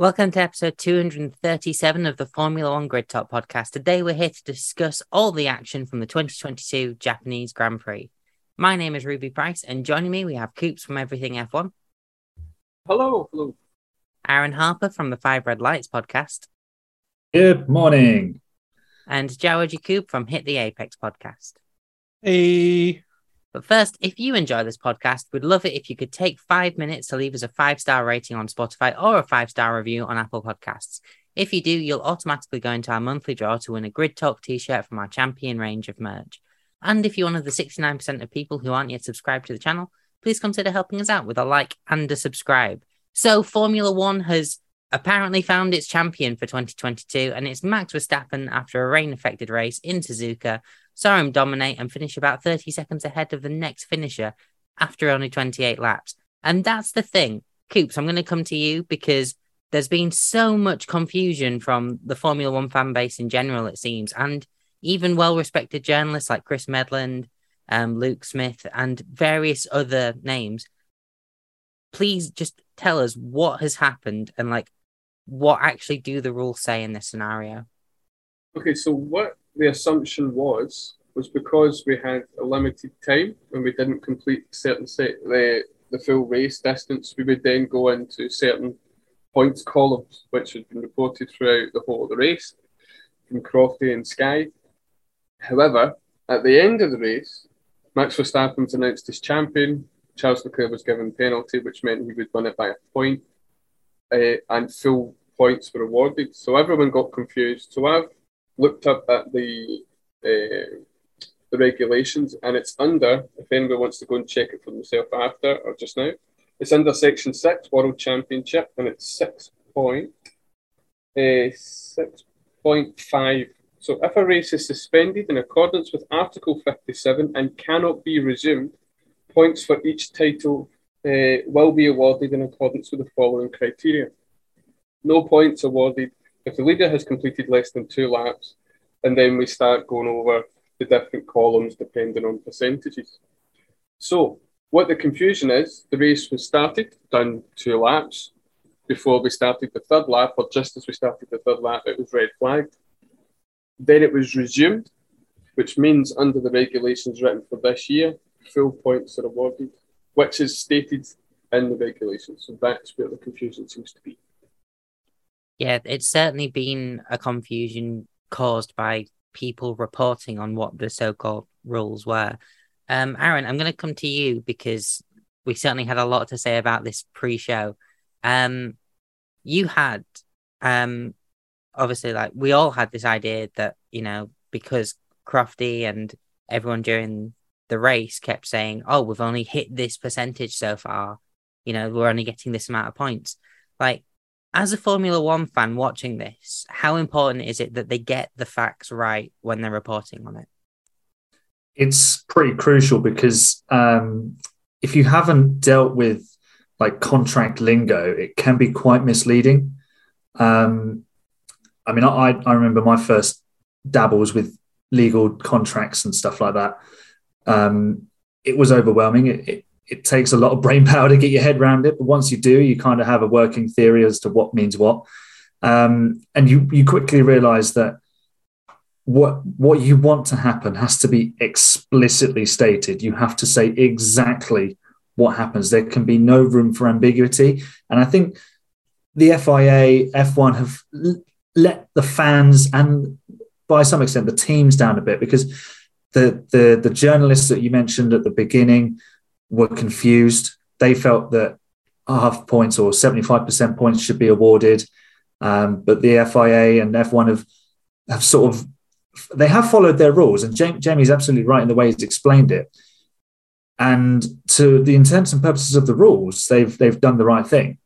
Welcome to episode 237 of the Formula One Grid Talk podcast. Today we're here to discuss all the action from the 2022 Japanese Grand Prix. My name is Ruby Price, and joining me we have Coops from Everything F1. Hello, hello. Aaron Harper from the Five Red Lights podcast. Good morning. And Jawaji Coop from Hit the Apex podcast. Hey. But first, if you enjoy this podcast, we'd love it if you could take five minutes to leave us a five star rating on Spotify or a five star review on Apple Podcasts. If you do, you'll automatically go into our monthly draw to win a Grid Talk t shirt from our champion range of merch. And if you're one of the 69% of people who aren't yet subscribed to the channel, please consider helping us out with a like and a subscribe. So, Formula One has apparently found its champion for 2022, and it's Max Verstappen after a rain affected race in Suzuka saw him dominate and finish about 30 seconds ahead of the next finisher after only 28 laps. And that's the thing. Coops, I'm going to come to you because there's been so much confusion from the Formula One fan base in general, it seems, and even well respected journalists like Chris Medland, um, Luke Smith, and various other names. Please just tell us what has happened and like what actually do the rules say in this scenario? Okay, so what the assumption was was because we had a limited time and we didn't complete certain set the the full race distance, we would then go into certain points columns, which had been reported throughout the whole of the race from Crofty and Sky. However, at the end of the race, Max Verstappen was announced as champion. Charles Leclerc was given penalty, which meant he would win it by a point, uh, and full points were awarded. So everyone got confused. So I've looked up at the uh, the regulations, and it's under. If anyone wants to go and check it for themselves after or just now, it's under Section Six World Championship, and it's six point uh, six point five. So if a race is suspended in accordance with Article fifty-seven and cannot be resumed, points for each title uh, will be awarded in accordance with the following criteria. No points awarded if the leader has completed less than two laps, and then we start going over the different columns depending on percentages. So, what the confusion is, the race was started, done two laps. Before we started the third lap, or just as we started the third lap, it was red flagged. Then it was resumed, which means under the regulations written for this year, full points are awarded, which is stated in the regulations. So that's where the confusion seems to be. Yeah, it's certainly been a confusion caused by people reporting on what the so-called rules were. Um, Aaron, I'm going to come to you because we certainly had a lot to say about this pre-show. Um, you had, um, obviously, like we all had this idea that you know because Crofty and everyone during the race kept saying, "Oh, we've only hit this percentage so far," you know, we're only getting this amount of points. Like as a Formula One fan watching this, how important is it that they get the facts right when they're reporting on it? It's pretty crucial because um, if you haven't dealt with like contract lingo, it can be quite misleading. Um, I mean, I, I remember my first dabbles with legal contracts and stuff like that. Um, it was overwhelming. It, it, it takes a lot of brain power to get your head around it. But once you do, you kind of have a working theory as to what means what. Um, and you you quickly realize that what what you want to happen has to be explicitly stated. You have to say exactly what happens. There can be no room for ambiguity. And I think the FIA, F1 have let the fans and by some extent the teams down a bit because the the the journalists that you mentioned at the beginning were confused. They felt that half points or 75% points should be awarded. Um, but the FIA and F1 have, have sort of, they have followed their rules. And Jamie's absolutely right in the way he's explained it. And to the intents and purposes of the rules, they've, they've done the right thing.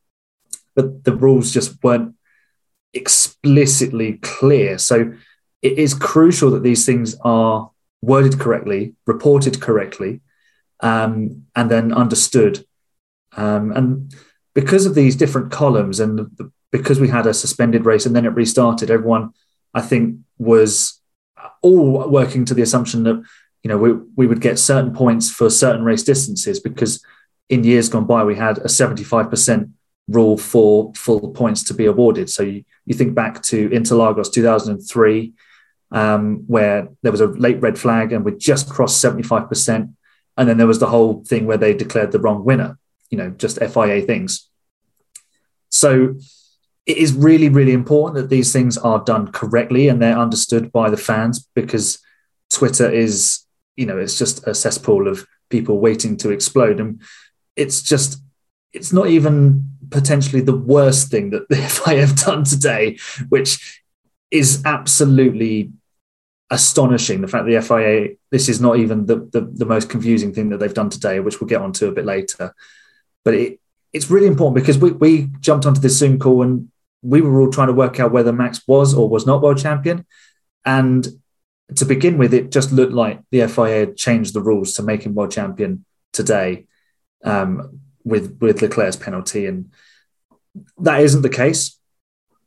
But the rules just weren't explicitly clear. So it is crucial that these things are worded correctly, reported correctly, um, and then understood. Um, and because of these different columns and because we had a suspended race and then it restarted, everyone, I think, was all working to the assumption that you know we, we would get certain points for certain race distances because in years gone by we had a 75% rule for full points to be awarded. So you, you think back to Interlagos 2003, um, where there was a late red flag and we just crossed 75%. And then there was the whole thing where they declared the wrong winner, you know, just FIA things. So it is really, really important that these things are done correctly and they're understood by the fans because Twitter is, you know, it's just a cesspool of people waiting to explode. And it's just, it's not even potentially the worst thing that the FIA have done today, which is absolutely astonishing. The fact the FIA, this is not even the, the, the most confusing thing that they've done today, which we'll get onto a bit later. But it, it's really important because we, we jumped onto this Zoom call and we were all trying to work out whether Max was or was not world champion. And to begin with, it just looked like the FIA had changed the rules to make him world champion today um, with with Leclerc's penalty, and that isn't the case.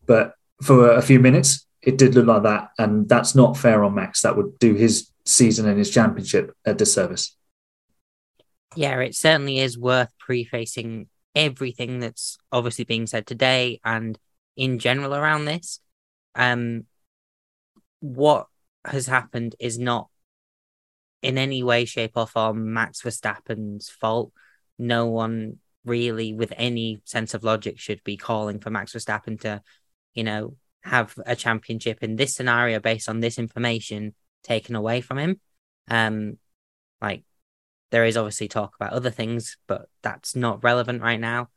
But for a few minutes, it did look like that, and that's not fair on Max. That would do his season and his championship a disservice. Yeah, it certainly is worth prefacing everything that's obviously being said today and in general around this. Um, what has happened is not in any way, shape, or form Max Verstappen's fault. No one really, with any sense of logic, should be calling for Max Verstappen to, you know, have a championship in this scenario based on this information taken away from him. Um, like there is obviously talk about other things, but that's not relevant right now.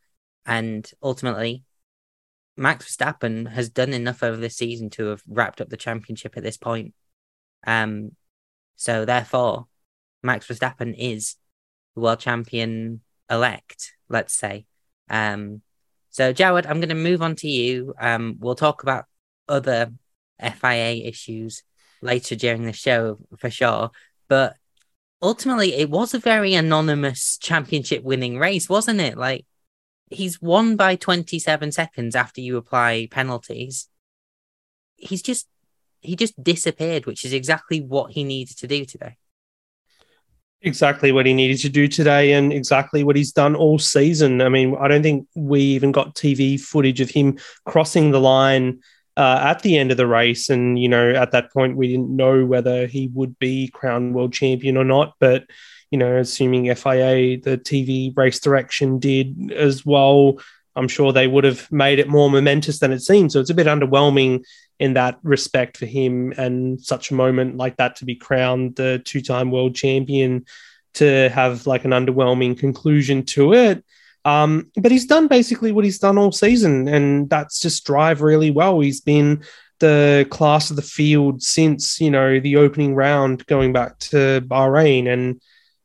And ultimately, Max Verstappen has done enough over this season to have wrapped up the championship at this point. Um, so therefore, Max Verstappen is the world champion elect, let's say. Um, so Jawad, I'm going to move on to you. Um, we'll talk about other FIA issues later during the show for sure, but ultimately it was a very anonymous championship winning race, wasn't it? Like he's won by 27 seconds after you apply penalties. He's just he just disappeared, which is exactly what he needed to do today. Exactly what he needed to do today, and exactly what he's done all season. I mean, I don't think we even got TV footage of him crossing the line uh, at the end of the race. And, you know, at that point, we didn't know whether he would be crowned world champion or not. But, you know, assuming FIA, the TV race direction did as well, I'm sure they would have made it more momentous than it seemed. So it's a bit underwhelming in that respect for him and such a moment like that to be crowned the two time world champion to have like an underwhelming conclusion to it. Um, but he's done basically what he's done all season, and that's just drive really well. He's been the class of the field since you know the opening round going back to Bahrain, and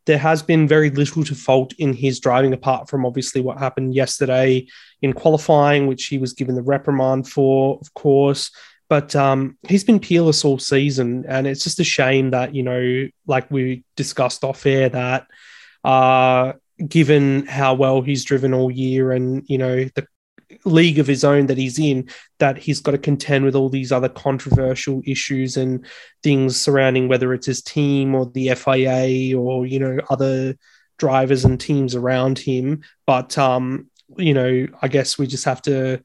there has been very little to fault in his driving, apart from obviously what happened yesterday in qualifying, which he was given the reprimand for, of course. But um, he's been peerless all season, and it's just a shame that you know, like we discussed off air, that uh, given how well he's driven all year and you know the league of his own that he's in that he's got to contend with all these other controversial issues and things surrounding whether it's his team or the FIA or you know other drivers and teams around him. But um you know I guess we just have to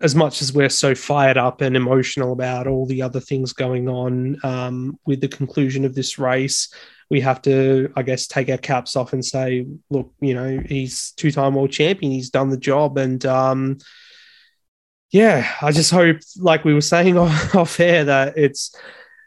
as much as we're so fired up and emotional about all the other things going on um, with the conclusion of this race, we have to, I guess, take our caps off and say, look, you know, he's two time world champion. He's done the job. And um, yeah, I just hope, like we were saying off air, that it's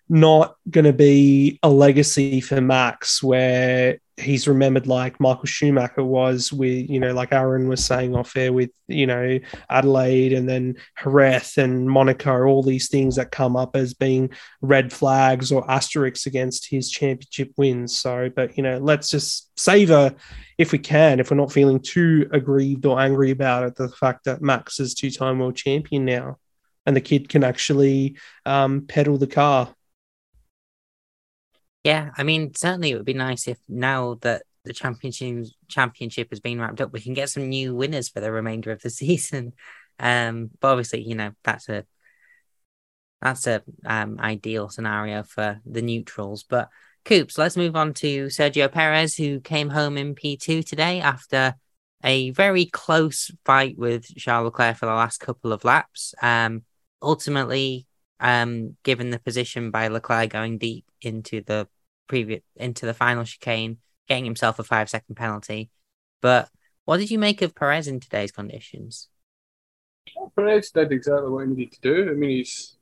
not going to be a legacy for Max where he's remembered like Michael Schumacher was with, you know, like Aaron was saying off air with, you know, Adelaide and then Jerez and Monaco, all these things that come up as being red flags or asterisks against his championship wins. So, but, you know, let's just savor if we can, if we're not feeling too aggrieved or angry about it, the fact that Max is two time world champion now and the kid can actually um, pedal the car. Yeah, I mean, certainly it would be nice if now that the championship championship has been wrapped up, we can get some new winners for the remainder of the season. Um, but obviously, you know, that's a that's a um ideal scenario for the neutrals. But Coops, let's move on to Sergio Perez, who came home in P2 today after a very close fight with Charles Leclerc for the last couple of laps. Um, ultimately, um, given the position by Leclerc going deep into the previous into the final chicane, getting himself a five second penalty. But what did you make of Perez in today's conditions? Perez did exactly what he needed to do. I mean, he's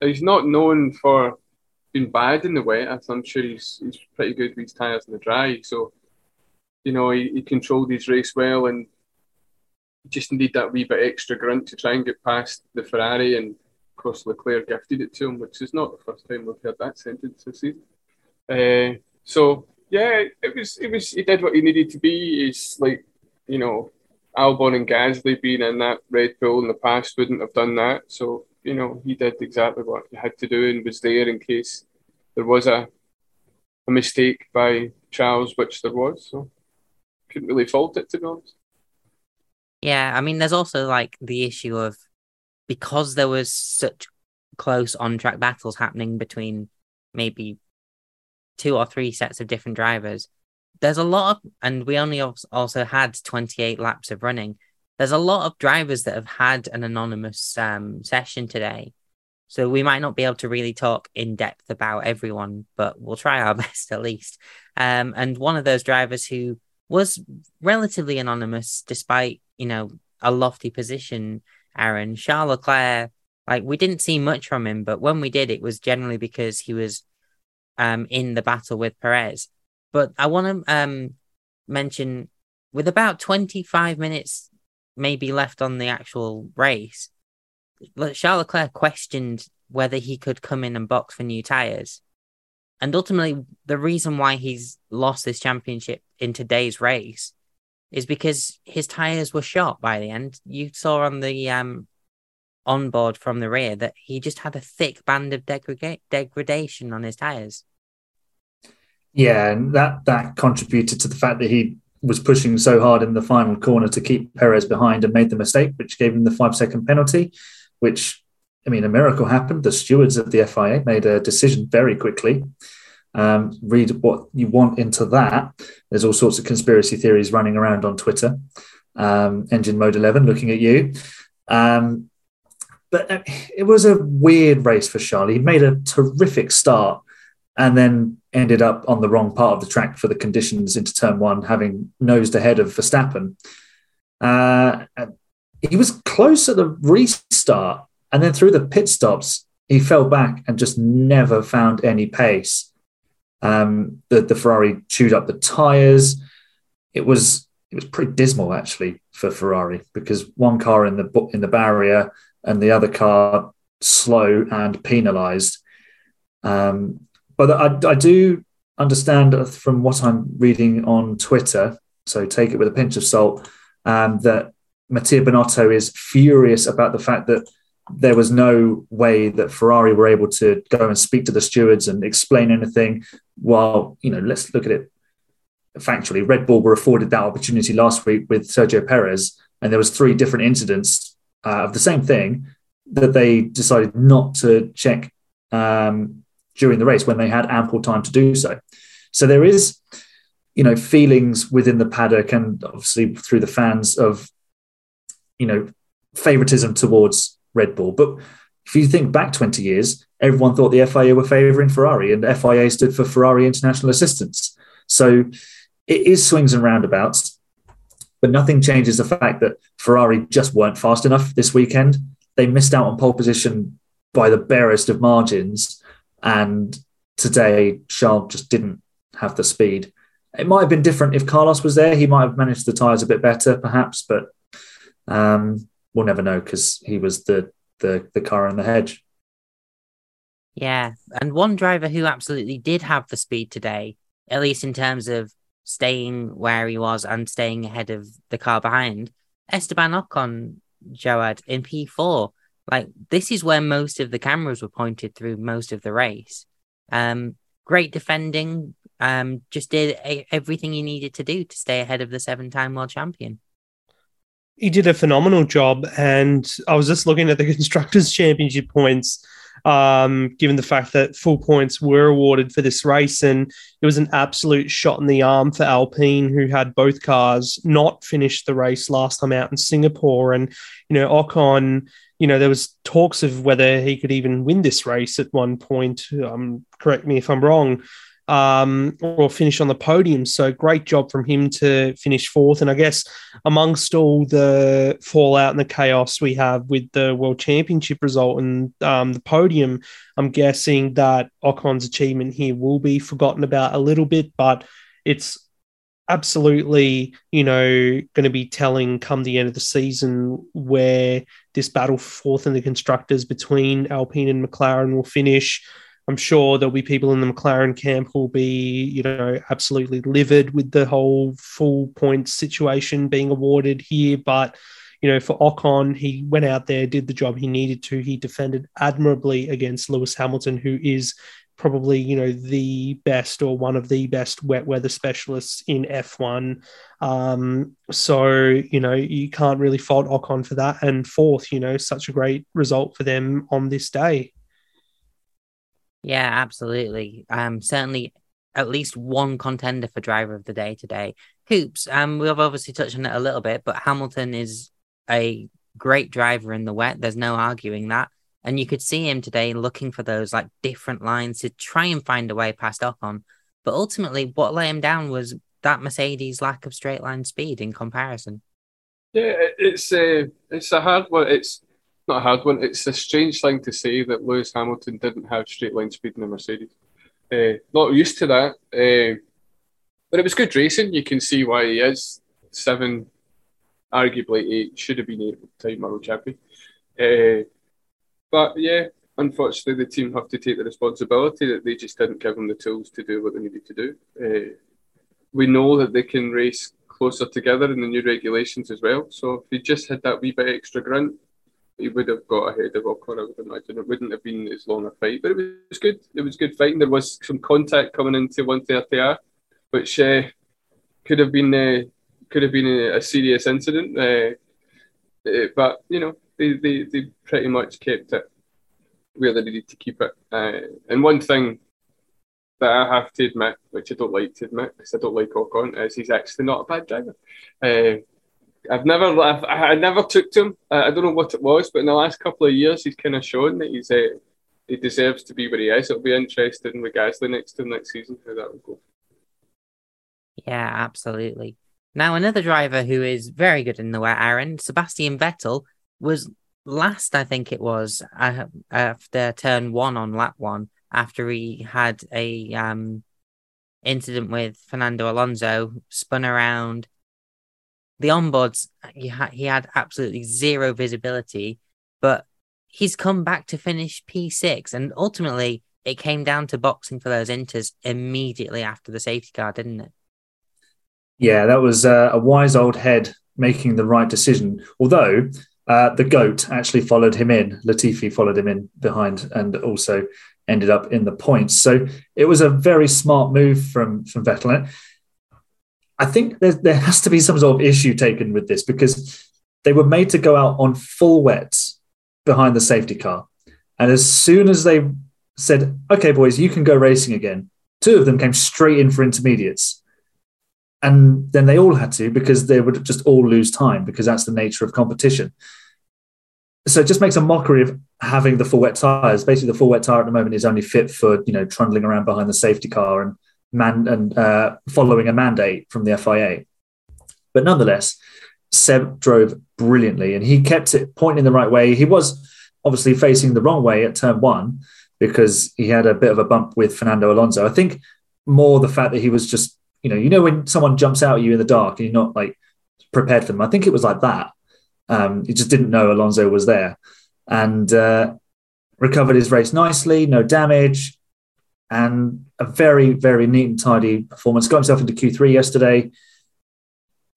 he's not known for being bad in the wet. I'm sure he's he's pretty good with his tyres in the dry. So, you know, he, he controlled his race well and just needed that wee bit extra grunt to try and get past the Ferrari. And course, Leclerc gifted it to him, which is not the first time we've heard that sentence this season. Uh, so yeah, it was it was he did what he needed to be. He's like, you know, Albon and Gasly being in that Red Bull in the past wouldn't have done that. So you know, he did exactly what he had to do and was there in case there was a, a mistake by Charles, which there was. So couldn't really fault it, to be honest. Yeah, I mean, there's also like the issue of because there was such close on track battles happening between maybe two or three sets of different drivers. There's a lot of, and we only also had 28 laps of running there's a lot of drivers that have had an anonymous um, session today. So we might not be able to really talk in depth about everyone, but we'll try our best at least. Um, and one of those drivers who was relatively anonymous, despite you know a lofty position, Aaron Charles Leclerc. Like we didn't see much from him, but when we did, it was generally because he was um, in the battle with Perez. But I want to um, mention with about 25 minutes maybe left on the actual race, Charles Leclerc questioned whether he could come in and box for new tyres. And ultimately, the reason why he's lost this championship in today's race is because his tyres were shot by the end. You saw on the um, onboard from the rear that he just had a thick band of degrada- degradation on his tyres. Yeah, and that that contributed to the fact that he was pushing so hard in the final corner to keep Perez behind and made the mistake, which gave him the five second penalty, which, I mean, a miracle happened. The stewards of the FIA made a decision very quickly. Um, read what you want into that. There's all sorts of conspiracy theories running around on Twitter. Um, Engine Mode 11 looking at you. Um, but uh, it was a weird race for Charlie. He made a terrific start and then ended up on the wrong part of the track for the conditions into turn one, having nosed ahead of Verstappen. Uh, he was close at the restart, and then through the pit stops, he fell back and just never found any pace. Um, the, the Ferrari chewed up the tires. It was it was pretty dismal actually for Ferrari because one car in the in the barrier and the other car slow and penalised. Um, but I, I do understand from what I'm reading on Twitter, so take it with a pinch of salt, um, that Mattia Binotto is furious about the fact that there was no way that Ferrari were able to go and speak to the stewards and explain anything. While, you know, let's look at it factually. Red Bull were afforded that opportunity last week with Sergio Perez, and there was three different incidents uh, of the same thing that they decided not to check um, during the race when they had ample time to do so. So there is, you know, feelings within the paddock and obviously through the fans of, you know, favoritism towards Red Bull. But if you think back 20 years, everyone thought the FIA were favouring Ferrari and FIA stood for Ferrari International Assistance. So it is swings and roundabouts, but nothing changes the fact that Ferrari just weren't fast enough this weekend. They missed out on pole position by the barest of margins and today, Charles just didn't have the speed. It might have been different if Carlos was there. He might have managed the tyres a bit better, perhaps, but um, we'll never know because he was the, the the car in the hedge. Yeah, and one driver who absolutely did have the speed today, at least in terms of staying where he was and staying ahead of the car behind, Esteban Ocon, Jawad in P4. Like this is where most of the cameras were pointed through most of the race. Um, great defending. Um, just did a- everything he needed to do to stay ahead of the seven-time world champion. He did a phenomenal job, and I was just looking at the constructors' championship points. um, given the fact that full points were awarded for this race. And it was an absolute shot in the arm for Alpine, who had both cars not finish the race last time out in Singapore. And, you know, Ocon, you know, there was talks of whether he could even win this race at one point. Um, correct me if I'm wrong um, or finish on the podium. So great job from him to finish fourth. And I guess amongst all the fallout and the chaos we have with the World Championship result and um, the podium, I'm guessing that Ocon's achievement here will be forgotten about a little bit, but it's absolutely, you know, going to be telling come the end of the season where this battle fourth in the constructors between Alpine and McLaren will finish. I'm sure there'll be people in the McLaren camp who'll be, you know, absolutely livid with the whole full points situation being awarded here. But, you know, for Ocon, he went out there, did the job he needed to. He defended admirably against Lewis Hamilton, who is probably, you know, the best or one of the best wet weather specialists in F1. Um, so, you know, you can't really fault Ocon for that. And fourth, you know, such a great result for them on this day. Yeah, absolutely. Um, certainly at least one contender for driver of the day today. Coops, um, we've obviously touched on it a little bit, but Hamilton is a great driver in the wet. There's no arguing that. And you could see him today looking for those like different lines to try and find a way past Ocon. But ultimately, what let him down was that Mercedes lack of straight line speed in comparison. Yeah, it's a it's a hard one. It's not a hard one. It's a strange thing to say that Lewis Hamilton didn't have straight line speed in the Mercedes. Uh, not used to that. Uh, but it was good racing. You can see why he is seven, arguably eight, should have been eight time world champion. Uh, but yeah, unfortunately, the team have to take the responsibility that they just didn't give them the tools to do what they needed to do. Uh, we know that they can race closer together in the new regulations as well. So if he just had that wee bit extra grunt, he would have got ahead of Ocon, I would imagine. It wouldn't have been as long a fight, but it was good. It was good fighting. There was some contact coming into 130R, which uh, could have been uh, could have been a, a serious incident. Uh, uh, but you know, they, they, they pretty much kept it where they needed to keep it. Uh, and one thing that I have to admit, which I don't like to admit because I don't like Ocon, is he's actually not a bad driver. I've never, I've, I never took to him. I don't know what it was, but in the last couple of years, he's kind of shown that he's uh, he deserves to be where he is. It'll be interesting with Gasly next to next season how that will go. Yeah, absolutely. Now another driver who is very good in the wet, Aaron Sebastian Vettel was last, I think it was uh, after turn one on lap one after he had a um incident with Fernando Alonso, spun around the onboards he had he had absolutely zero visibility, but he's come back to finish P6 and ultimately it came down to boxing for those inters immediately after the safety car, didn't it? Yeah, that was uh, a wise old head making the right decision. Although uh, the goat actually followed him in, Latifi followed him in behind, and also ended up in the points. So it was a very smart move from from Vettel. I think there has to be some sort of issue taken with this because they were made to go out on full wets behind the safety car. And as soon as they said, okay, boys, you can go racing again, two of them came straight in for intermediates. And then they all had to because they would just all lose time because that's the nature of competition. So it just makes a mockery of having the full wet tires. Basically, the full wet tire at the moment is only fit for, you know, trundling around behind the safety car and man and uh, following a mandate from the FIA. But nonetheless, Seb drove brilliantly and he kept it pointing the right way. He was obviously facing the wrong way at turn one because he had a bit of a bump with Fernando Alonso. I think more the fact that he was just, you know, you know, when someone jumps out at you in the dark and you're not like prepared for them. I think it was like that. Um, he just didn't know Alonso was there and uh, recovered his race nicely, no damage and a very, very neat and tidy performance. Got himself into Q3 yesterday.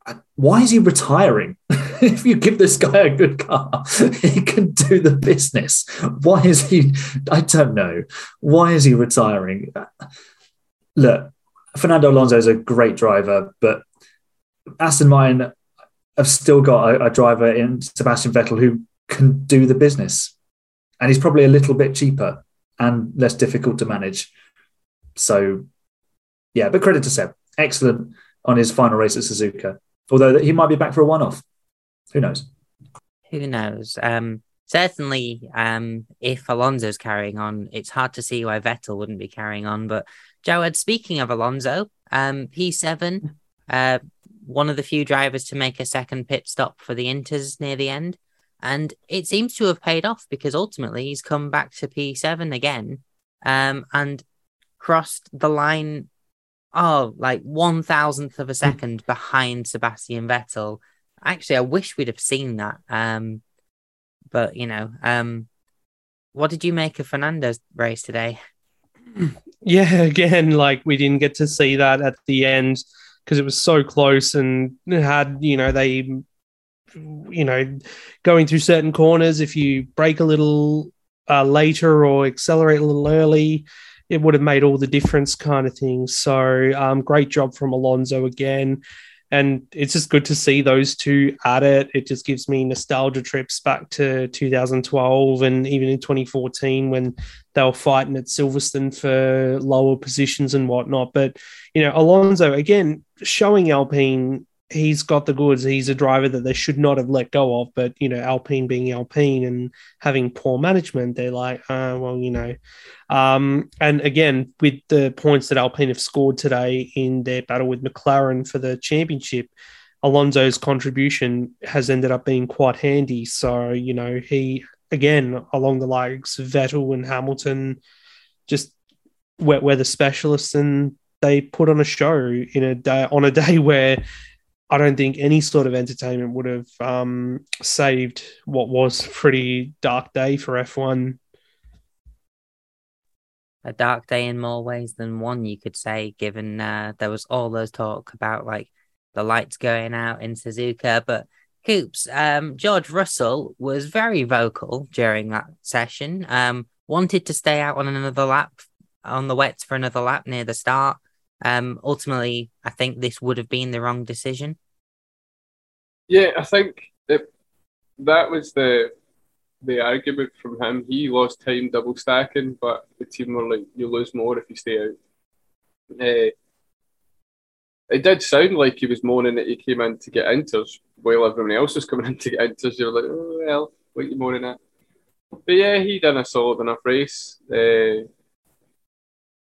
Uh, why is he retiring? if you give this guy a good car, he can do the business. Why is he? I don't know. Why is he retiring? Look, Fernando Alonso is a great driver, but Aston Martin have still got a, a driver in Sebastian Vettel who can do the business and he's probably a little bit cheaper and less difficult to manage. So, yeah, but credit to Seb, excellent on his final race at Suzuka. Although he might be back for a one-off. Who knows? Who knows? Um, certainly, um, if Alonso's carrying on, it's hard to see why Vettel wouldn't be carrying on. But Jawad, speaking of Alonso, um, P7, uh, one of the few drivers to make a second pit stop for the Inters near the end. And it seems to have paid off because ultimately he's come back to P7 again um, and crossed the line, oh, like one thousandth of a second behind Sebastian Vettel. Actually, I wish we'd have seen that. Um, but, you know, um, what did you make of Fernando's race today? Yeah, again, like we didn't get to see that at the end because it was so close and had, you know, they you know, going through certain corners, if you break a little uh, later or accelerate a little early, it would have made all the difference, kind of thing. So, um, great job from Alonso again. And it's just good to see those two at it. It just gives me nostalgia trips back to 2012 and even in 2014 when they were fighting at Silverstone for lower positions and whatnot. But, you know, Alonso, again, showing Alpine he's got the goods. He's a driver that they should not have let go of. But you know, Alpine being Alpine and having poor management, they're like, uh, well, you know. Um, and again, with the points that Alpine have scored today in their battle with McLaren for the championship, Alonso's contribution has ended up being quite handy. So you know, he again along the likes of Vettel and Hamilton, just wet weather specialists and they put on a show in a day on a day where I don't think any sort of entertainment would have um, saved what was a pretty dark day for F1. A dark day in more ways than one, you could say, given uh, there was all those talk about like the lights going out in Suzuka. But Coops, um, George Russell was very vocal during that session. Um, wanted to stay out on another lap on the wets for another lap near the start. Um, ultimately, I think this would have been the wrong decision. Yeah, I think it, that was the the argument from him. He lost time double stacking, but the team were like, "You lose more if you stay out." Uh, it did sound like he was moaning that he came in to get inters while everyone else was coming in to get inters. You're like, "Oh well, what are you moaning at?" But yeah, he done a solid enough race. Uh,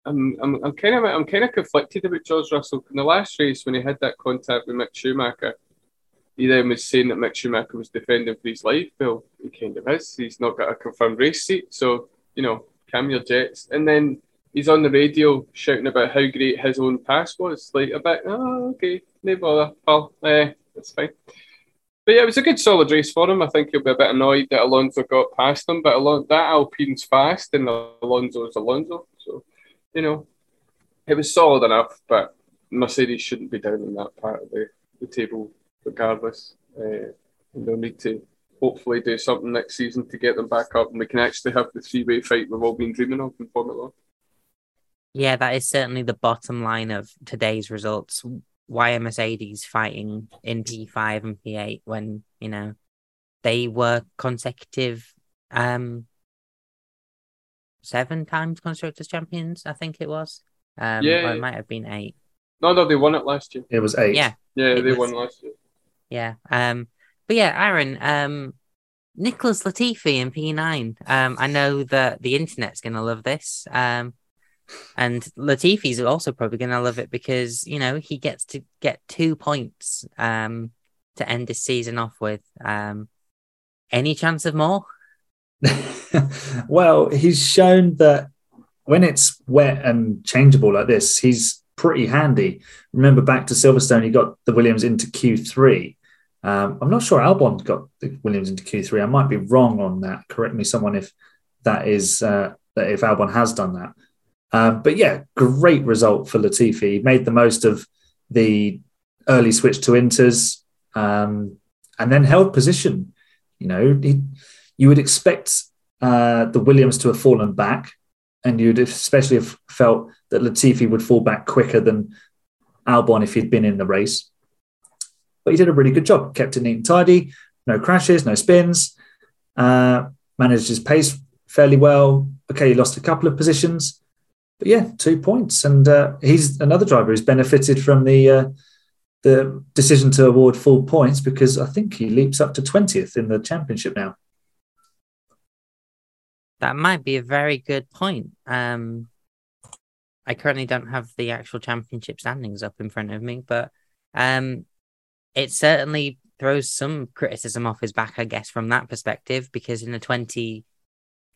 I'm, I'm, I'm kind of I'm kind of conflicted about George Russell in the last race when he had that contact with Mick Schumacher he then was saying that Mick Schumacher was defending for his life. Well, he kind of is. He's not got a confirmed race seat, so you know, calm your jets. And then he's on the radio shouting about how great his own pass was. Like a bit, oh, okay, no bother, pal. Eh, that's fine. But yeah, it was a good solid race for him. I think he'll be a bit annoyed that Alonso got past him, but Alon- that Alpine's fast and Alonso's Alonso. So, you know, it was solid enough, but Mercedes shouldn't be down in that part of the, the table regardless. Uh, and they'll need to hopefully do something next season to get them back up, and we can actually have the three way fight we've all been dreaming of in Formula One. Yeah, that is certainly the bottom line of today's results. Why are Mercedes fighting in P5 and P8 when, you know, they were consecutive um seven times constructors champions, I think it was. Um yeah. or it might have been eight. No, no, they won it last year. It was eight. Yeah. Yeah, they was... won last year. Yeah. Um, but yeah, Aaron, um, Nicholas Latifi in P9. Um, I know that the internet's going to love this. Um, and Latifi's also probably going to love it because, you know, he gets to get two points um, to end this season off with. Um, any chance of more? well, he's shown that when it's wet and changeable like this, he's pretty handy. Remember back to Silverstone, he got the Williams into Q3 um, I'm not sure Albon got the Williams into Q3. I might be wrong on that. Correct me, someone, if that is uh, if Albon has done that. Um, but yeah, great result for Latifi. He made the most of the early switch to Inters um, and then held position. You know, he, you would expect uh, the Williams to have fallen back, and you'd especially have felt that Latifi would fall back quicker than Albon if he'd been in the race. But he did a really good job, kept it neat and tidy, no crashes, no spins, uh, managed his pace fairly well. Okay, he lost a couple of positions, but yeah, two points, and uh, he's another driver who's benefited from the uh, the decision to award full points because I think he leaps up to twentieth in the championship now. That might be a very good point. Um, I currently don't have the actual championship standings up in front of me, but um, it certainly throws some criticism off his back, I guess, from that perspective, because in a 20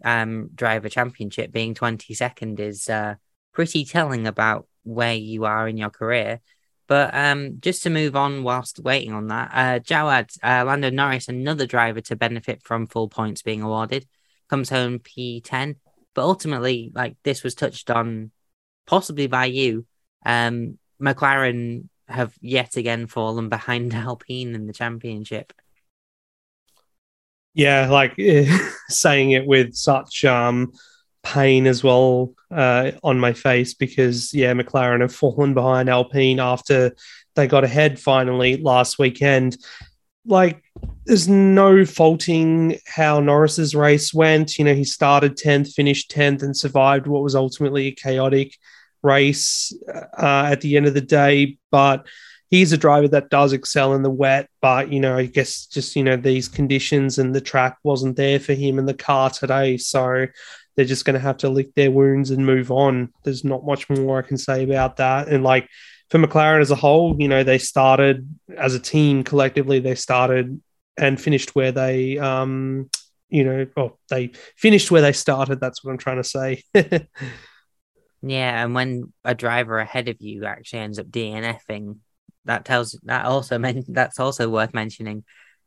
um, driver championship, being 22nd is uh, pretty telling about where you are in your career. But um, just to move on whilst waiting on that, uh, Jawad, uh, Lando Norris, another driver to benefit from full points being awarded, comes home P10. But ultimately, like this was touched on possibly by you. Um, McLaren have yet again fallen behind Alpine in the championship. Yeah, like saying it with such um, pain as well uh, on my face because yeah, McLaren have fallen behind Alpine after they got ahead finally last weekend. Like, there's no faulting how Norris's race went. You know, he started 10th, finished 10th, and survived what was ultimately a chaotic race uh, at the end of the day. But he's a driver that does excel in the wet. But, you know, I guess just, you know, these conditions and the track wasn't there for him in the car today. So they're just going to have to lick their wounds and move on. There's not much more I can say about that. And like for McLaren as a whole, you know, they started as a team collectively, they started and finished where they, um, you know, oh, they finished where they started. That's what I'm trying to say. Yeah, and when a driver ahead of you actually ends up DNFing, that tells that also meant that's also worth mentioning.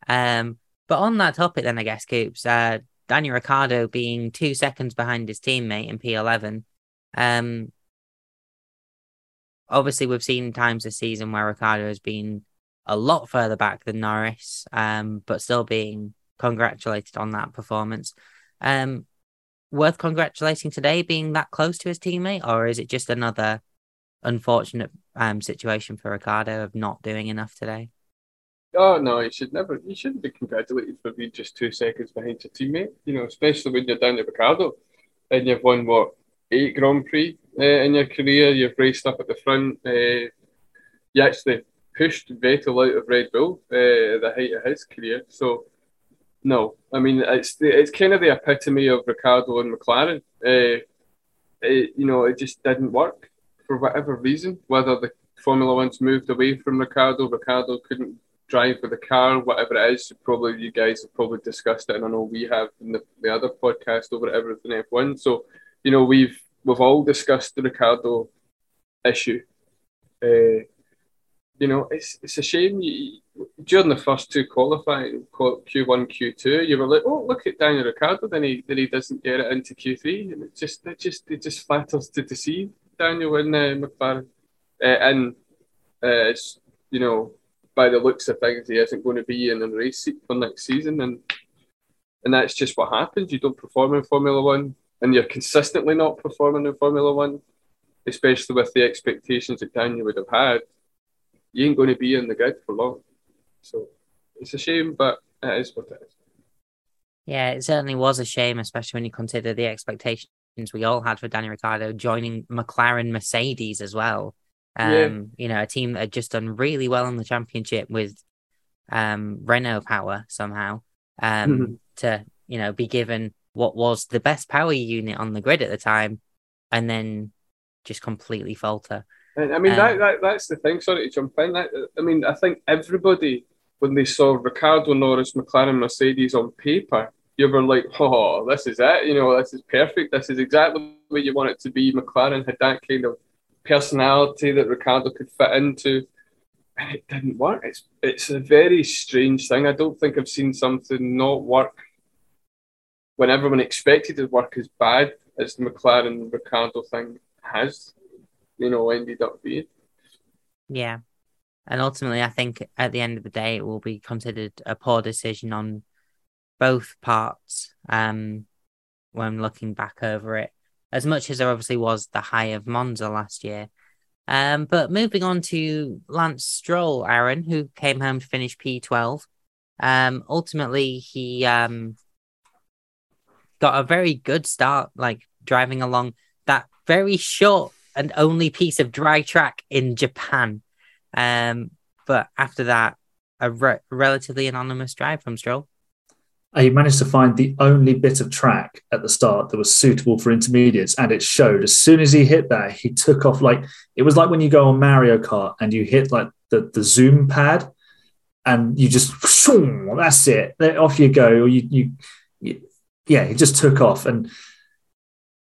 Um, but on that topic, then I guess Coops, uh, Daniel Ricciardo being two seconds behind his teammate in P11. Um, obviously, we've seen times this season where Ricciardo has been a lot further back than Norris, um, but still being congratulated on that performance. Um, worth congratulating today being that close to his teammate, or is it just another unfortunate um, situation for Ricciardo of not doing enough today? Oh no, you should never. You shouldn't be congratulated for being just two seconds behind your teammate. You know, especially when you're down to Ricciardo, and you've won what eight Grand Prix uh, in your career. You've raced up at the front. Uh, you actually pushed Vettel out of Red Bull uh, at the height of his career. So no, I mean it's the, it's kind of the epitome of Ricciardo and McLaren. Uh, it, you know, it just didn't work for whatever reason. Whether the Formula One's moved away from Ricciardo, Ricciardo couldn't drive with the car, whatever it is. Probably you guys have probably discussed it, and I know we have in the, the other podcast over everything F1. So, you know, we've we've all discussed the Ricciardo issue. Uh, you know, it's it's a shame you, during the first two qualifying Q1, Q2, you were like, oh, look at Daniel Ricciardo, then he then he doesn't get it into Q3, and it just it just it just flatters to deceive Daniel in uh, McLaren, uh, and uh, it's you know by the looks of things, he isn't going to be in a race seat for next season, and and that's just what happens. You don't perform in Formula One, and you're consistently not performing in Formula One, especially with the expectations that Daniel would have had you ain't going to be in the grid for long. So it's a shame, but it is what it is. Yeah, it certainly was a shame, especially when you consider the expectations we all had for Danny Ricciardo joining McLaren Mercedes as well. Um, yeah. you know, a team that had just done really well in the championship with um Renault power somehow. Um mm-hmm. to, you know, be given what was the best power unit on the grid at the time and then just completely falter. I mean, um, that, that that's the thing. Sorry to jump in. That, I mean, I think everybody, when they saw Ricciardo Norris, McLaren, Mercedes on paper, you were like, oh, this is it. You know, this is perfect. This is exactly what you want it to be. McLaren had that kind of personality that Ricciardo could fit into. And it didn't work. It's it's a very strange thing. I don't think I've seen something not work when everyone expected it to work as bad as the McLaren Ricciardo thing has you know, ended up being. Yeah. And ultimately, I think at the end of the day, it will be considered a poor decision on both parts um, when looking back over it, as much as there obviously was the high of Monza last year. Um, but moving on to Lance Stroll, Aaron, who came home to finish P12. Um, ultimately, he um, got a very good start, like driving along that very short and only piece of dry track in Japan. Um, but after that, a re- relatively anonymous drive from Stroll. He managed to find the only bit of track at the start that was suitable for intermediates, and it showed. As soon as he hit that, he took off like it was like when you go on Mario Kart and you hit like the, the zoom pad, and you just that's it. Off you go. Or you, you, you yeah, he just took off and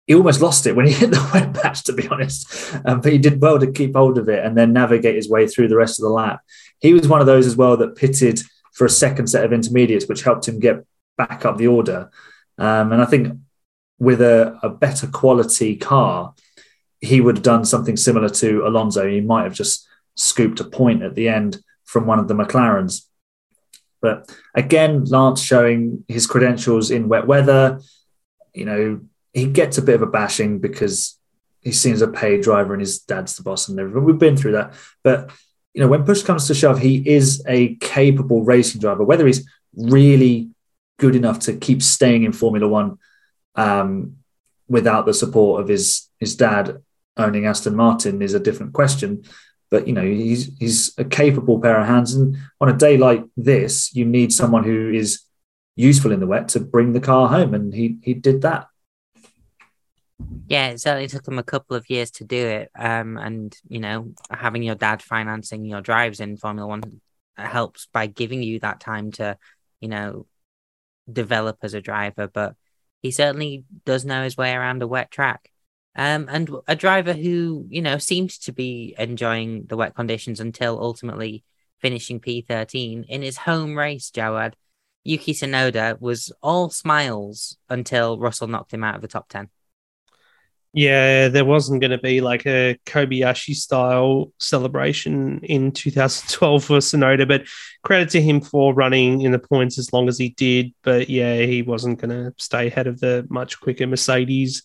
he almost lost it when he hit the wet patch, to be honest. Um, but he did well to keep hold of it and then navigate his way through the rest of the lap. He was one of those as well that pitted for a second set of intermediates, which helped him get back up the order. Um, and I think with a, a, better quality car, he would have done something similar to Alonso. He might have just scooped a point at the end from one of the McLarens. But again, Lance showing his credentials in wet weather. You know, he gets a bit of a bashing because he seems a paid driver and his dad's the boss and everything. We've been through that. But you know, when push comes to shove, he is a capable racing driver. Whether he's really good enough to keep staying in Formula One um, without the support of his his dad owning Aston Martin is a different question. But you know, he's he's a capable pair of hands, and on a day like this, you need someone who is useful in the wet to bring the car home, and he he did that. Yeah, it certainly took him a couple of years to do it. Um, and you know, having your dad financing your drives in Formula One helps by giving you that time to, you know, develop as a driver. But he certainly does know his way around a wet track. Um, and a driver who, you know, seemed to be enjoying the wet conditions until ultimately finishing P13 in his home race, Jawad. Yuki Tsunoda was all smiles until Russell knocked him out of the top 10. Yeah, there wasn't going to be like a Kobayashi style celebration in 2012 for Tsunoda, but credit to him for running in the points as long as he did. But yeah, he wasn't going to stay ahead of the much quicker Mercedes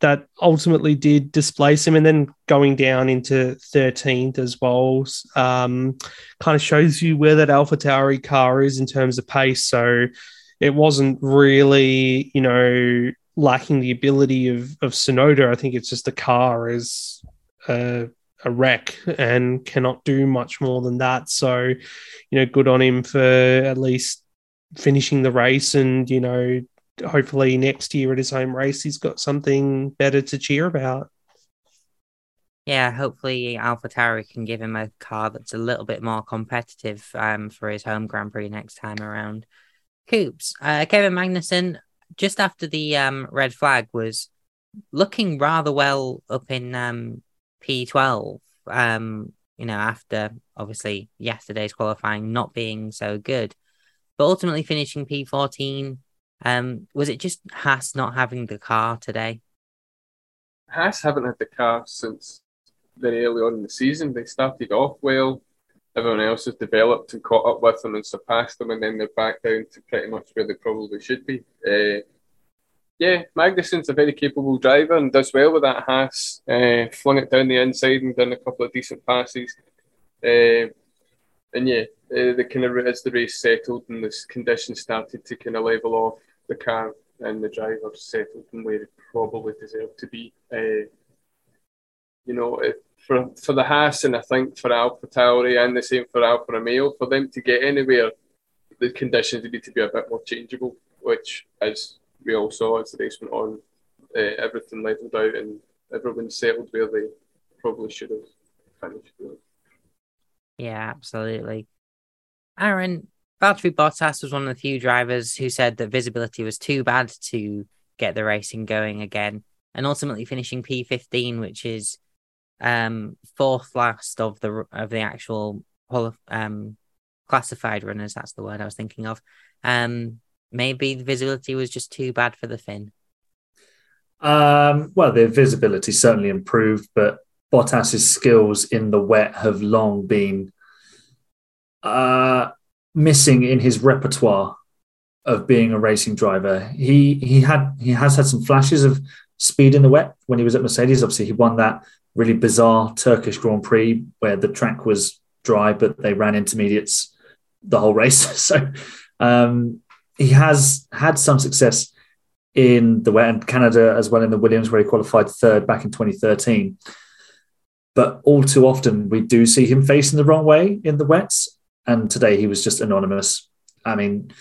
that ultimately did displace him. And then going down into 13th as well um, kind of shows you where that Alpha Tauri car is in terms of pace. So it wasn't really, you know, lacking the ability of of Tsunoda. I think it's just the car is a, a wreck and cannot do much more than that. So, you know, good on him for at least finishing the race and you know hopefully next year at his home race he's got something better to cheer about. Yeah, hopefully Alpha Tauri can give him a car that's a little bit more competitive um, for his home Grand Prix next time around. Coops, uh, Kevin Magnussen just after the um, red flag was looking rather well up in um, P12. Um, you know, after obviously yesterday's qualifying not being so good, but ultimately finishing P14. Um, was it just Haas not having the car today? Haas haven't had the car since very early on in the season. They started off well. Everyone else has developed and caught up with them and surpassed them, and then they're back down to pretty much where they probably should be. Uh, yeah, Magnussen's a very capable driver and does well with that Haas. Uh, flung it down the inside and done a couple of decent passes. Uh, and yeah, uh, the kind of as the race settled and the conditions started to kind of level off, the car and the driver settled and where it probably deserved to be. Uh, you know, for for the Haas and I think for Alpha Tauri and the same for Alfa Romeo, for them to get anywhere, the conditions need to be a bit more changeable, which as we all saw as the race went on, uh, everything leveled out and everyone settled where they probably should have finished. Yeah, absolutely. Aaron, Valtteri Bottas was one of the few drivers who said that visibility was too bad to get the racing going again, and ultimately finishing P15, which is um, fourth last of the of the actual um, classified runners. That's the word I was thinking of. Um, maybe the visibility was just too bad for the Finn. Um, well, the visibility certainly improved, but Bottas's skills in the wet have long been uh, missing in his repertoire of being a racing driver. He he had he has had some flashes of speed in the wet when he was at Mercedes. Obviously, he won that really bizarre Turkish Grand Prix where the track was dry, but they ran intermediates the whole race. so um, he has had some success in the wet and Canada as well in the Williams, where he qualified third back in 2013. But all too often, we do see him facing the wrong way in the wets. And today he was just anonymous. I mean,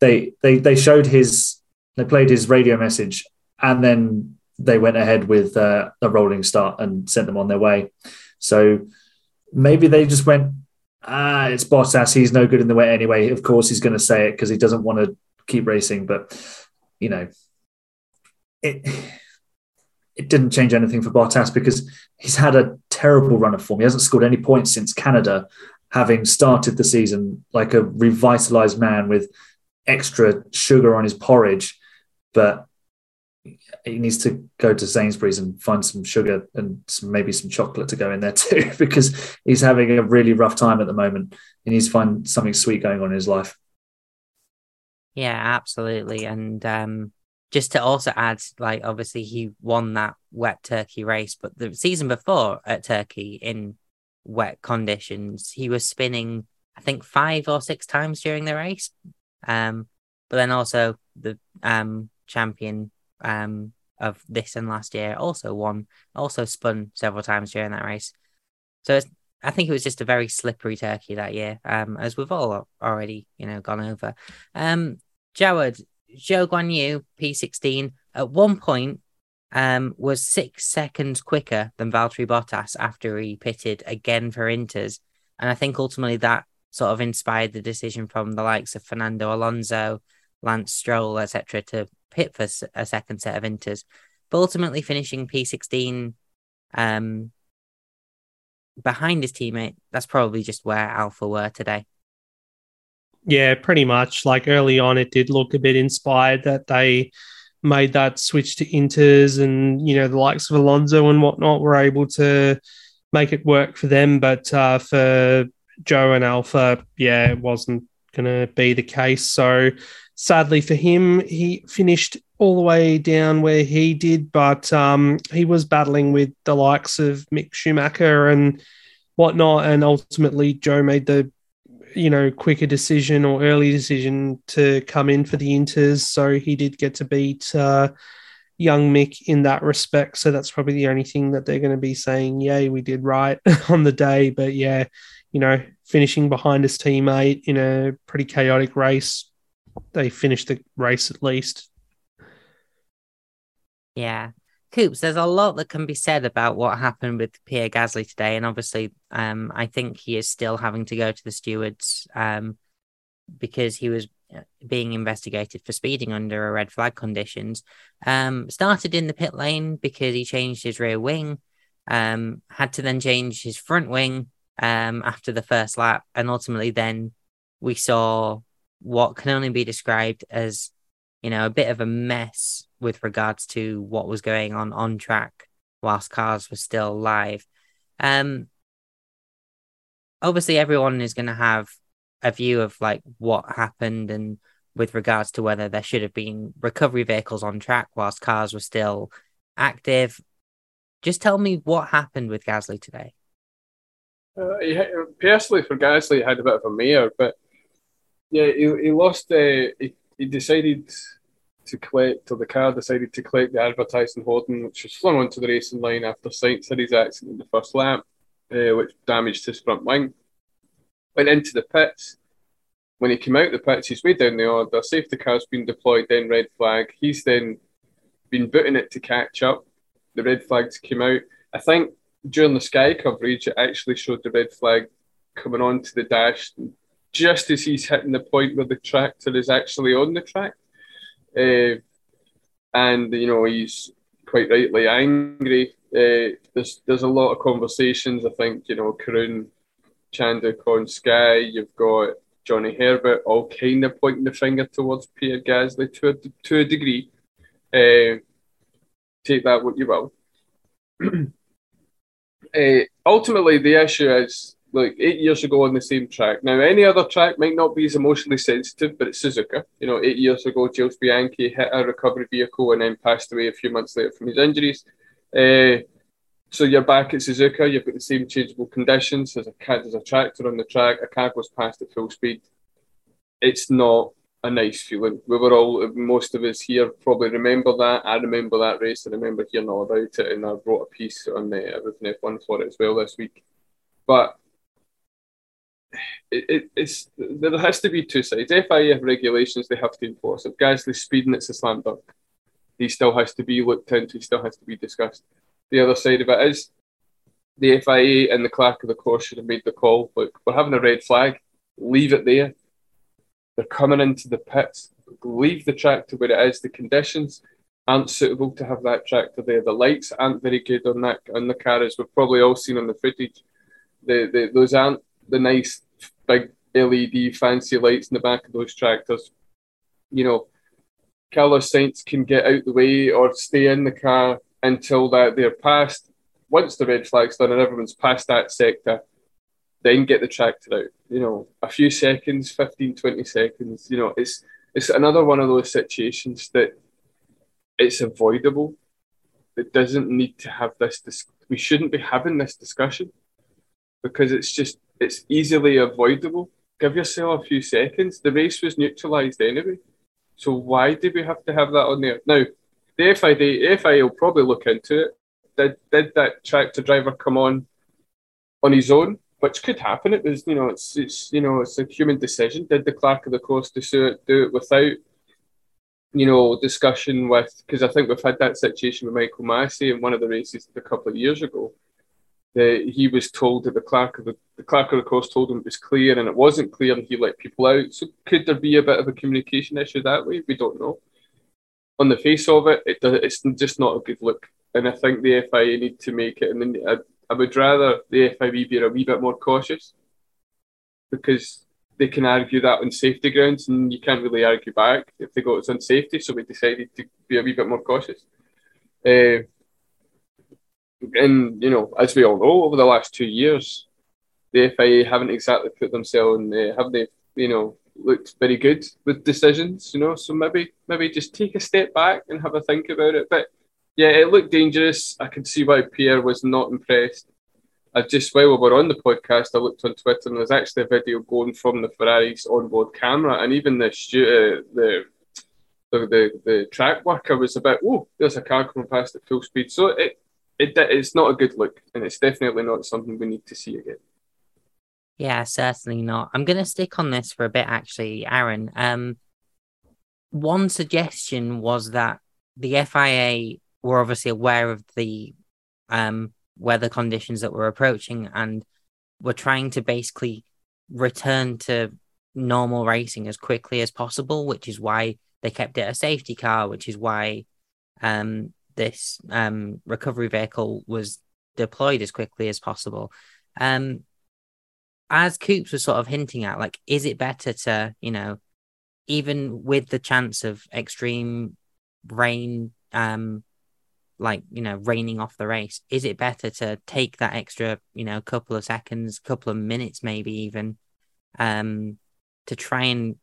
they they they showed his they played his radio message and then they went ahead with uh, a rolling start and sent them on their way. So maybe they just went, ah, it's Bottas. He's no good in the wet anyway. Of course, he's going to say it because he doesn't want to keep racing. But you know, it it didn't change anything for Bottas because he's had a terrible run of form. He hasn't scored any points since Canada, having started the season like a revitalized man with extra sugar on his porridge. But he needs to go to Sainsbury's and find some sugar and some, maybe some chocolate to go in there too, because he's having a really rough time at the moment. He needs to find something sweet going on in his life. Yeah, absolutely. And um, just to also add, like obviously he won that wet Turkey race, but the season before at Turkey in wet conditions, he was spinning, I think, five or six times during the race. Um, but then also the um champion um of this and last year also won, also spun several times during that race. So I think it was just a very slippery turkey that year, um, as we've all already, you know, gone over. Um, Jawad, Zhou Guan Yu, P16, at one point um, was six seconds quicker than Valtteri Bottas after he pitted again for Inters. And I think ultimately that sort of inspired the decision from the likes of Fernando Alonso, Lance Stroll, etc., to pit for a second set of Inters. But ultimately finishing P16 um, behind his teammate, that's probably just where Alpha were today. Yeah, pretty much. Like early on, it did look a bit inspired that they made that switch to Inters and, you know, the likes of Alonso and whatnot were able to make it work for them. But uh, for Zhou and Alpha, yeah, it wasn't going to be the case. So sadly for him, he finished all the way down where he did, but um, he was battling with the likes of Mick Schumacher and whatnot. And ultimately, Zhou made the you know, quicker decision or early decision to come in for the Inters. So he did get to beat uh, young Mick in that respect. So that's probably the only thing that they're going to be saying, yay, we did right on the day. But yeah, you know, finishing behind his teammate in a pretty chaotic race, they finished the race at least. Yeah. Coops, there's a lot that can be said about what happened with Pierre Gasly today, and obviously, um, I think he is still having to go to the stewards um, because he was uh, being investigated for speeding under a red flag conditions. Um, started in the pit lane because he changed his rear wing, um, had to then change his front wing um, after the first lap, and ultimately, then we saw what can only be described as, you know, a bit of a mess with regards to what was going on on track whilst cars were still live. Um, obviously, everyone is going to have a view of like what happened and with regards to whether there should have been recovery vehicles on track whilst cars were still active. Just tell me what happened with Gasly today. Uh, he, personally, for Gasly, he had a bit of a mare, but yeah, he, he lost. Uh, he, he decided to collect, or the car decided to collect the advertising hoarding, which was flung onto the racing line after Sainz had his accident in the first lap, uh, which damaged his front wing. Went into the pits. When he came out the pits, he's way down the order. Safety car's been deployed, then red flag. He's then been booting it to catch up. The red flags came out. I think during the Sky coverage, it actually showed the red flag coming onto the dash just as he's hitting the point where the tractor is actually on the track. Uh, and you know he's quite rightly angry. Uh, there's there's a lot of conversations. I think you know Karun Chandhok on Sky. You've got Johnny Herbert all kind of pointing the finger towards Pierre Gasly to a, to a degree. Uh, take that what you will. uh, ultimately, the issue is like eight years ago on the same track. Now, any other track might not be as emotionally sensitive, but it's Suzuka. You know, eight years ago, Jules Bianchi hit a recovery vehicle and then passed away a few months later from his injuries. Uh, so you're back at Suzuka. You've got the same changeable conditions. There's a there's a tractor on the track. A car goes past at full speed. It's not a nice feeling. We were all, most of us here probably remember that. I remember that race. I remember hearing all about it, and I wrote a piece on the Everything F1 for it as well this week. But it, it, it's there has to be two sides. FIA have regulations they have to enforce. If Gasly's speeding, it's a slam dunk. He still has to be looked into. He still has to be discussed. The other side of it is the FIA and the clerk of the course should have made the call. Look, we're having a red flag. Leave it there. They're coming into the pits. Leave the tractor where it is. The conditions aren't suitable to have that tractor there. The lights aren't very good on that on the car, as we've probably all seen on the footage. The, the those aren't the nice big LED fancy lights in the back of those tractors. You know, Carlos Sainz can get out the way or stay in the car until that they're past. Once the red flag's done and everyone's past that sector, then get the tractor out. You know, a few seconds, 15, 20 seconds. You know, it's it's another one of those situations that it's avoidable. It doesn't need to have this. Dis- we shouldn't be having this discussion because it's just it's easily avoidable. Give yourself a few seconds. The race was neutralised anyway. So why did we have to have that on there? Now, the FID, FIA will probably look into it. Did, did that tractor driver come on on his own? Which could happen. It was, you know, it's, it's you know, it's a human decision. Did the clerk of the course do it, do it without, you know, discussion with? Because I think we've had that situation with Michael Masi in one of the races a couple of years ago, that he was told that the clerk of the, the clerk of the course told him it was clear and it wasn't clear and he let people out. So could there be a bit of a communication issue that way? We don't know. On the face of it, it it's just not a good look. And I think the FIA need to make it. And I, I would rather the FIA be a wee bit more cautious because they can argue that on safety grounds and you can't really argue back if they go it's on safety. So we decided to be a wee bit more cautious. Uh, and you know, as we all know, over the last two years, the FIA haven't exactly put themselves in, uh, have they? You know, looked very good with decisions. You know, so maybe maybe just take a step back and have a think about it. But yeah, it looked dangerous. I could see why Pierre was not impressed. I just while we were on the podcast, I looked on Twitter and there's actually a video going from the Ferrari's onboard camera, and even the uh, the the, the, the track worker was about, oh, there's a car coming past at full speed. So it it, it's not a good look, and it's definitely not something we need to see again. Yeah, certainly not. I'm going to stick on this for a bit, actually, Aaron. Um, one suggestion was that the FIA were obviously aware of the um, weather conditions that were approaching and were trying to basically return to normal racing as quickly as possible, which is why they kept it a safety car, which is why um, this um, recovery vehicle was deployed as quickly as possible. Um, as Coops was sort of hinting at, like, is it better to, you know, even with the chance of extreme rain, um, like, you know, raining off the race, is it better to take that extra, you know, couple of seconds, couple of minutes, maybe even, um, to try and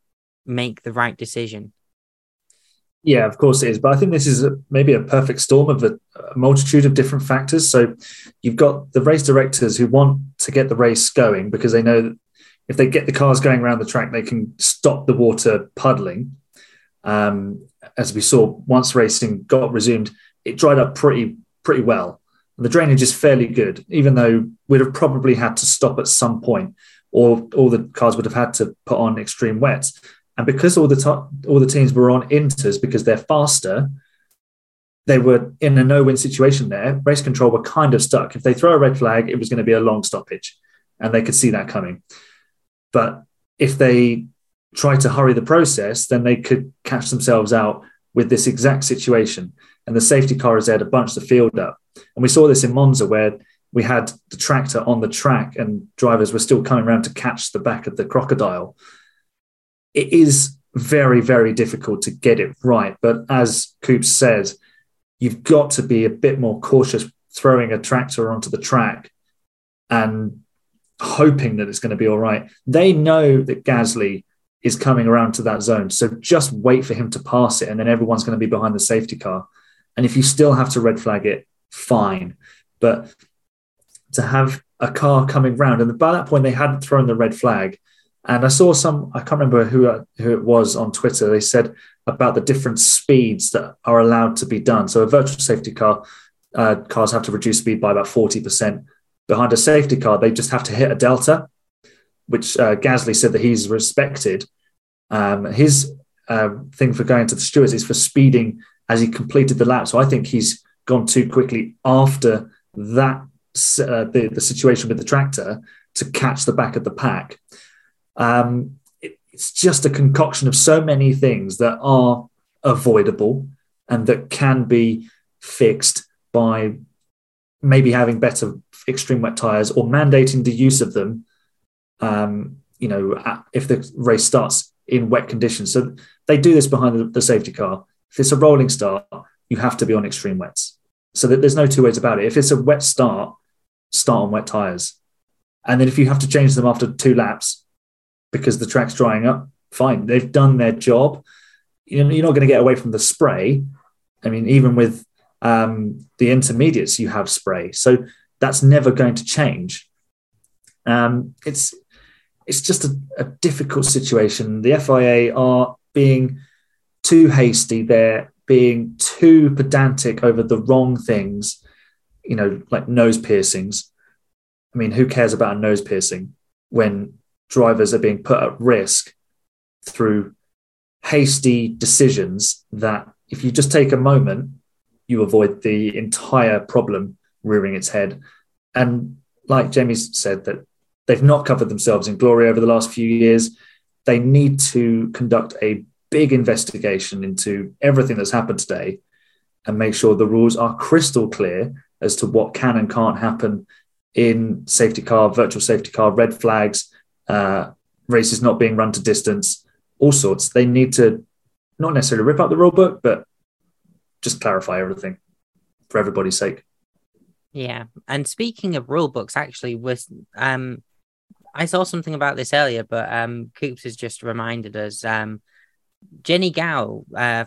make the right decision? Yeah, of course it is. But I think this is a, maybe a perfect storm of a, a, multitude of different factors. So you've got the race directors who want to get the race going because they know that if they get the cars going around the track, they can stop the water puddling. Um, as we saw, once racing got resumed, it dried up pretty pretty well. And the drainage is fairly good, even though we'd have probably had to stop at some point, or all the cars would have had to put on extreme wets. And because all the to- all the teams were on inters because they're faster, they were in a no-win situation there. Race control were kind of stuck. If they throw a red flag, it was going to be a long stoppage, and they could see that coming. But if they try to hurry the process, then they could catch themselves out with this exact situation. And the safety car is there to bunch the field up. And we saw this in Monza where we had the tractor on the track and drivers were still coming around to catch the back of the crocodile it is very, very difficult to get it right. But as Coops said, you've got to be a bit more cautious throwing a tractor onto the track and hoping that it's going to be all right. They know that Gasly is coming around to that zone. So just wait for him to pass it, and then everyone's going to be behind the safety car. And if you still have to red flag it, fine. But to have a car coming round, and by that point, they hadn't thrown the red flag And I saw some, I can't remember who, who it was on Twitter. They said about the different speeds that are allowed to be done. So a virtual safety car, uh, cars have to reduce speed by about 40%. Behind a safety car, they just have to hit a delta, which uh, Gasly said that he's respected. Um, his uh, thing for going to the stewards is for speeding as he completed the lap. So I think he's gone too quickly after that uh, the, the situation with the tractor to catch the back of the pack. Um, it, it's just a concoction of so many things that are avoidable and that can be fixed by maybe having better extreme wet tires or mandating the use of them. Um, you know, if the race starts in wet conditions, so they do this behind the, the safety car. If it's a rolling start, you have to be on extreme wets. So that there's no two ways about it. If it's a wet start, start on wet tires. And then if you have to change them after two laps because the track's drying up, fine. They've done their job. You're not going to get away from the spray. I mean, even with um, the intermediates, you have spray. So that's never going to change. Um, it's it's just a, a difficult situation. The FIA are being too hasty. They're being too pedantic over the wrong things, you know, like nose piercings. I mean, who cares about a nose piercing when drivers are being put at risk through hasty decisions that if you just take a moment, you avoid the entire problem rearing its head. And like Jamie said, that they've not covered themselves in glory over the last few years. They need to conduct a big investigation into everything that's happened today and make sure the rules are crystal clear as to what can and can't happen in safety car, virtual safety car, red flags, uh, races not being run to distance, all sorts. They need to not necessarily rip up the rule book, but just clarify everything for everybody's sake. Yeah, and speaking of rule books, actually, was um, I saw something about this earlier, but um, Coops has just reminded us. Um, Jenny Gow, uh,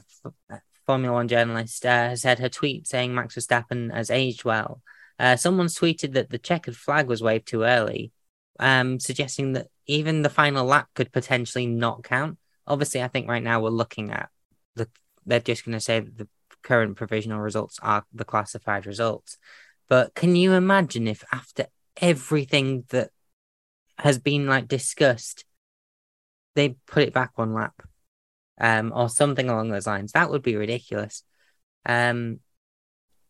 Formula One journalist, uh, has said her tweet saying Max Verstappen has aged well. Uh, someone's tweeted that the checkered flag was waved too early, um, suggesting that even the final lap could potentially not count. Obviously, I think right now we're looking at the. They're just going to say that the current provisional results are the classified results. But can you imagine if after everything that has been like discussed, they put it back one lap? um, or something along those lines. That would be ridiculous. Um,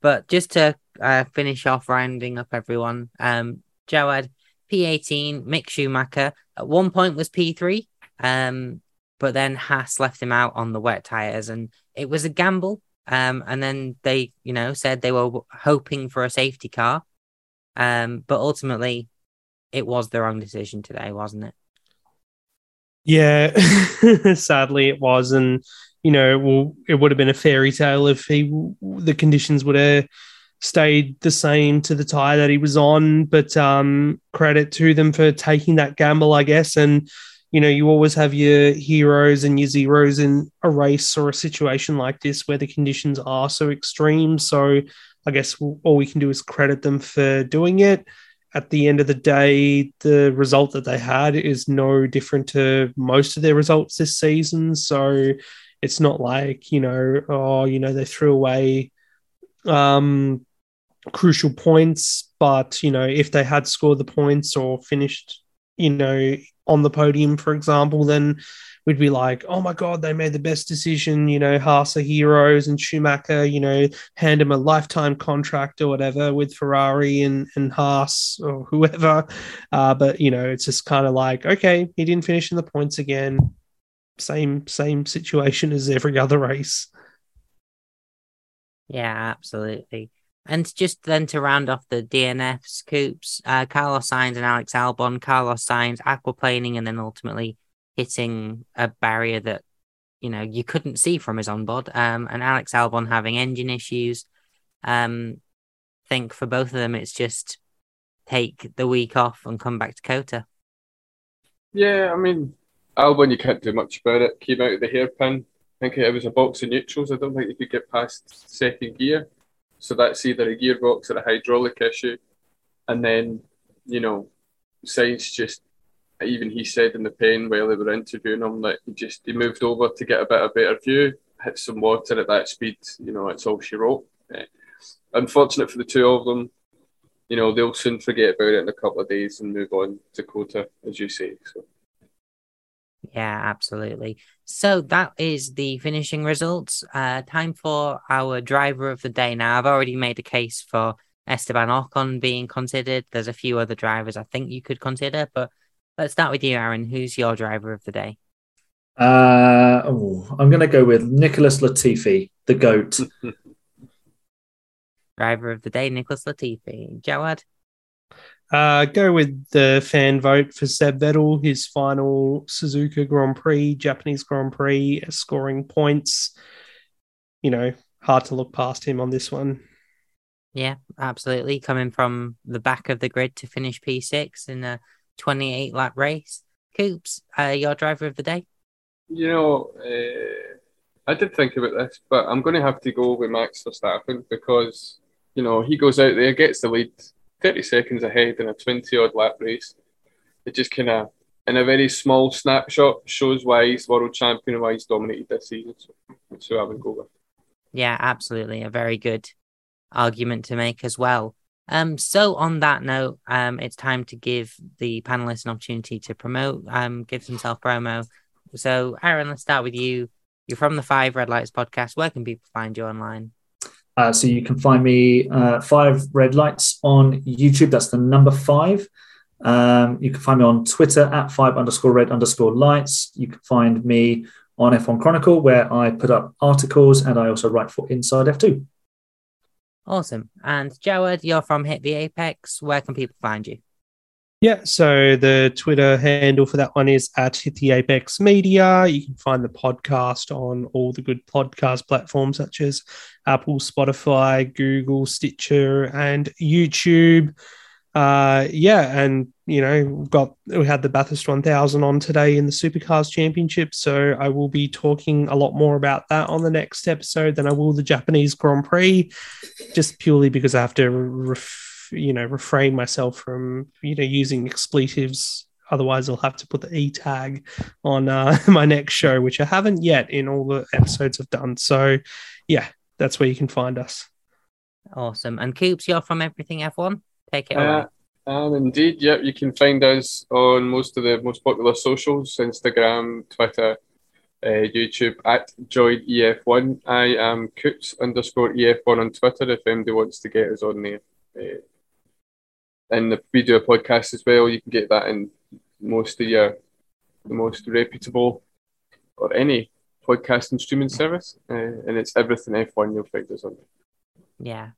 but just to uh, finish off, rounding up everyone, um, Jawad, P18, Mick Schumacher, at one point was P3, um, but then Haas left him out on the wet tyres, and it was a gamble. Um, and then they, you know, said they were hoping for a safety car, um, but ultimately, it was the wrong decision today, wasn't it? Yeah, sadly it was, and you know, well, it would have been a fairy tale if he the conditions would have stayed the same to the tire that he was on. But um, credit to them for taking that gamble, I guess. And you know, you always have your heroes and your zeros in a race or a situation like this where the conditions are so extreme. So I guess all we can do is credit them for doing it at the end of the day, the result that they had is no different to most of their results this season. So it's not like, you know, oh, you know, they threw away um, crucial points. But, you know, if they had scored the points or finished, you know, on the podium, for example, then we'd be like, oh my God, they made the best decision. You know, Haas are heroes and Schumacher, you know, hand him a lifetime contract or whatever with Ferrari and, and Haas or whoever. Uh, but, you know, it's just kind of like, okay, he didn't finish in the points again. Same, same situation as every other race. Yeah, absolutely. And just then to round off the DNFs, Coops, uh, Carlos Sainz and Alex Albon, Carlos Sainz aquaplaning and then ultimately hitting a barrier that you know you couldn't see from his onboard. Um, and Alex Albon having engine issues. Um, I think for both of them, it's just take the week off and come back to COTA. Yeah, I mean, Albon, you can't do much about it. Came out of the hairpin. I think it was a box of neutrals. I don't think you could get past second gear. So that's either a gearbox or a hydraulic issue. And then, you know, Sainz just even he said in the pen while they were interviewing him that he just he moved over to get a bit of better view, hit some water at that speed. You know, it's all she wrote. Uh, unfortunate for the two of them. You know, they'll soon forget about it in a couple of days and move on to COTA, as you say. So. Yeah, absolutely. So that is the finishing results. Uh, time for our driver of the day now. I've already made a case for Esteban Ocon being considered. There's a few other drivers I think you could consider, but let's start with you, Aaron. Who's your driver of the day? Uh, oh, I'm going to go with Nicholas Latifi, the GOAT. driver of the day, Nicholas Latifi. Jawad? Uh, go with the fan vote for Seb Vettel, his final Suzuka Grand Prix, Japanese Grand Prix, scoring points. You know, hard to look past him on this one. Yeah, absolutely. Coming from the back of the grid to finish P6 in a 28 lap race. Coops, uh, your driver of the day? You know, uh, I did think about this, but I'm going to have to go with Max Verstappen because, you know, he goes out there, gets the lead 30 seconds ahead in a 20 odd lap race. It just kind of, in a very small snapshot, shows why he's world champion and why he's dominated this season. So who I would go with. Yeah, absolutely. A very good argument to make as well. Um, so on that note, um, it's time to give the panelists an opportunity to promote, um, give some self promo. So, Aaron, let's start with you. You're from the Five Red Lights podcast. Where can people find you online? Uh, so you can find me uh, Five Red Lights on YouTube. That's the number five. Um, you can find me on Twitter at five underscore red underscore lights. You can find me on F1 Chronicle, where I put up articles and I also write for Inside F2. Awesome. And Jared, you're from Hit the Apex. Where can people find you? Yeah, so the Twitter handle for that one is at Hit the Apex Media. You can find the podcast on all the good podcast platforms such as Apple, Spotify, Google, Stitcher, and YouTube. Uh, yeah, and you know, we've got we had the Bathurst 1000 on today in the Supercars Championship, so I will be talking a lot more about that on the next episode than I will the Japanese Grand Prix, just purely because I have to, ref, you know, refrain myself from you know using expletives. Otherwise, I'll have to put the e tag on uh, my next show, which I haven't yet in all the episodes I've done. So, yeah, that's where you can find us. Awesome. And Coops, you're from Everything F1. Take it away. Uh, indeed, yep. You can find us on most of the most popular socials: Instagram, Twitter, uh, YouTube at Joyd EF1. I am Coops underscore EF1 on Twitter. If anybody wants to get us on there, uh, and the, we do a podcast as well. You can get that in most of your the most reputable or any podcast and streaming service, uh, and it's everything F1. You'll find us on. Yeah,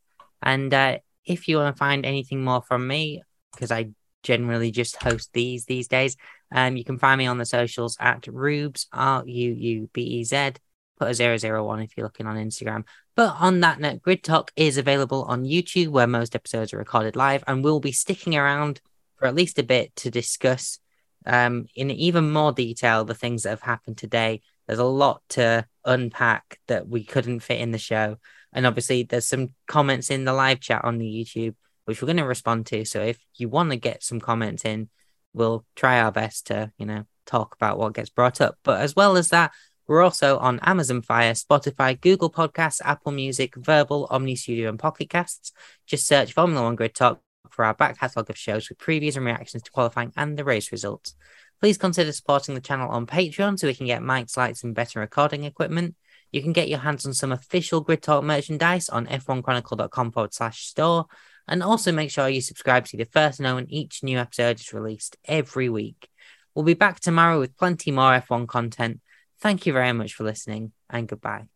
and uh, if you want to find anything more from me, because I generally just host these these days, um, you can find me on the socials at Rubes R U U B E Z. Put a zero zero one if you're looking on Instagram. But on that note, Grid Talk is available on YouTube, where most episodes are recorded live, and we'll be sticking around for at least a bit to discuss um, in even more detail the things that have happened today. There's a lot to unpack that we couldn't fit in the show. And obviously, there's some comments in the live chat on the YouTube, which we're going to respond to. So if you want to get some comments in, we'll try our best to, you know, talk about what gets brought up. But as well as that, we're also on Amazon Fire, Spotify, Google Podcasts, Apple Music, Verbal, Omny Studio, and Pocket Casts. Just search Formula One Grid Talk for our back catalogue of shows with previews and reactions to qualifying and the race results. Please consider supporting the channel on Patreon so we can get mics, lights, and better recording equipment. You can get your hands on some official Grid Talk merchandise on f1chronicle.com forward slash store. And also make sure you subscribe to be the first to know when each new episode is released every week. We'll be back tomorrow with plenty more F1 content. Thank you very much for listening and goodbye.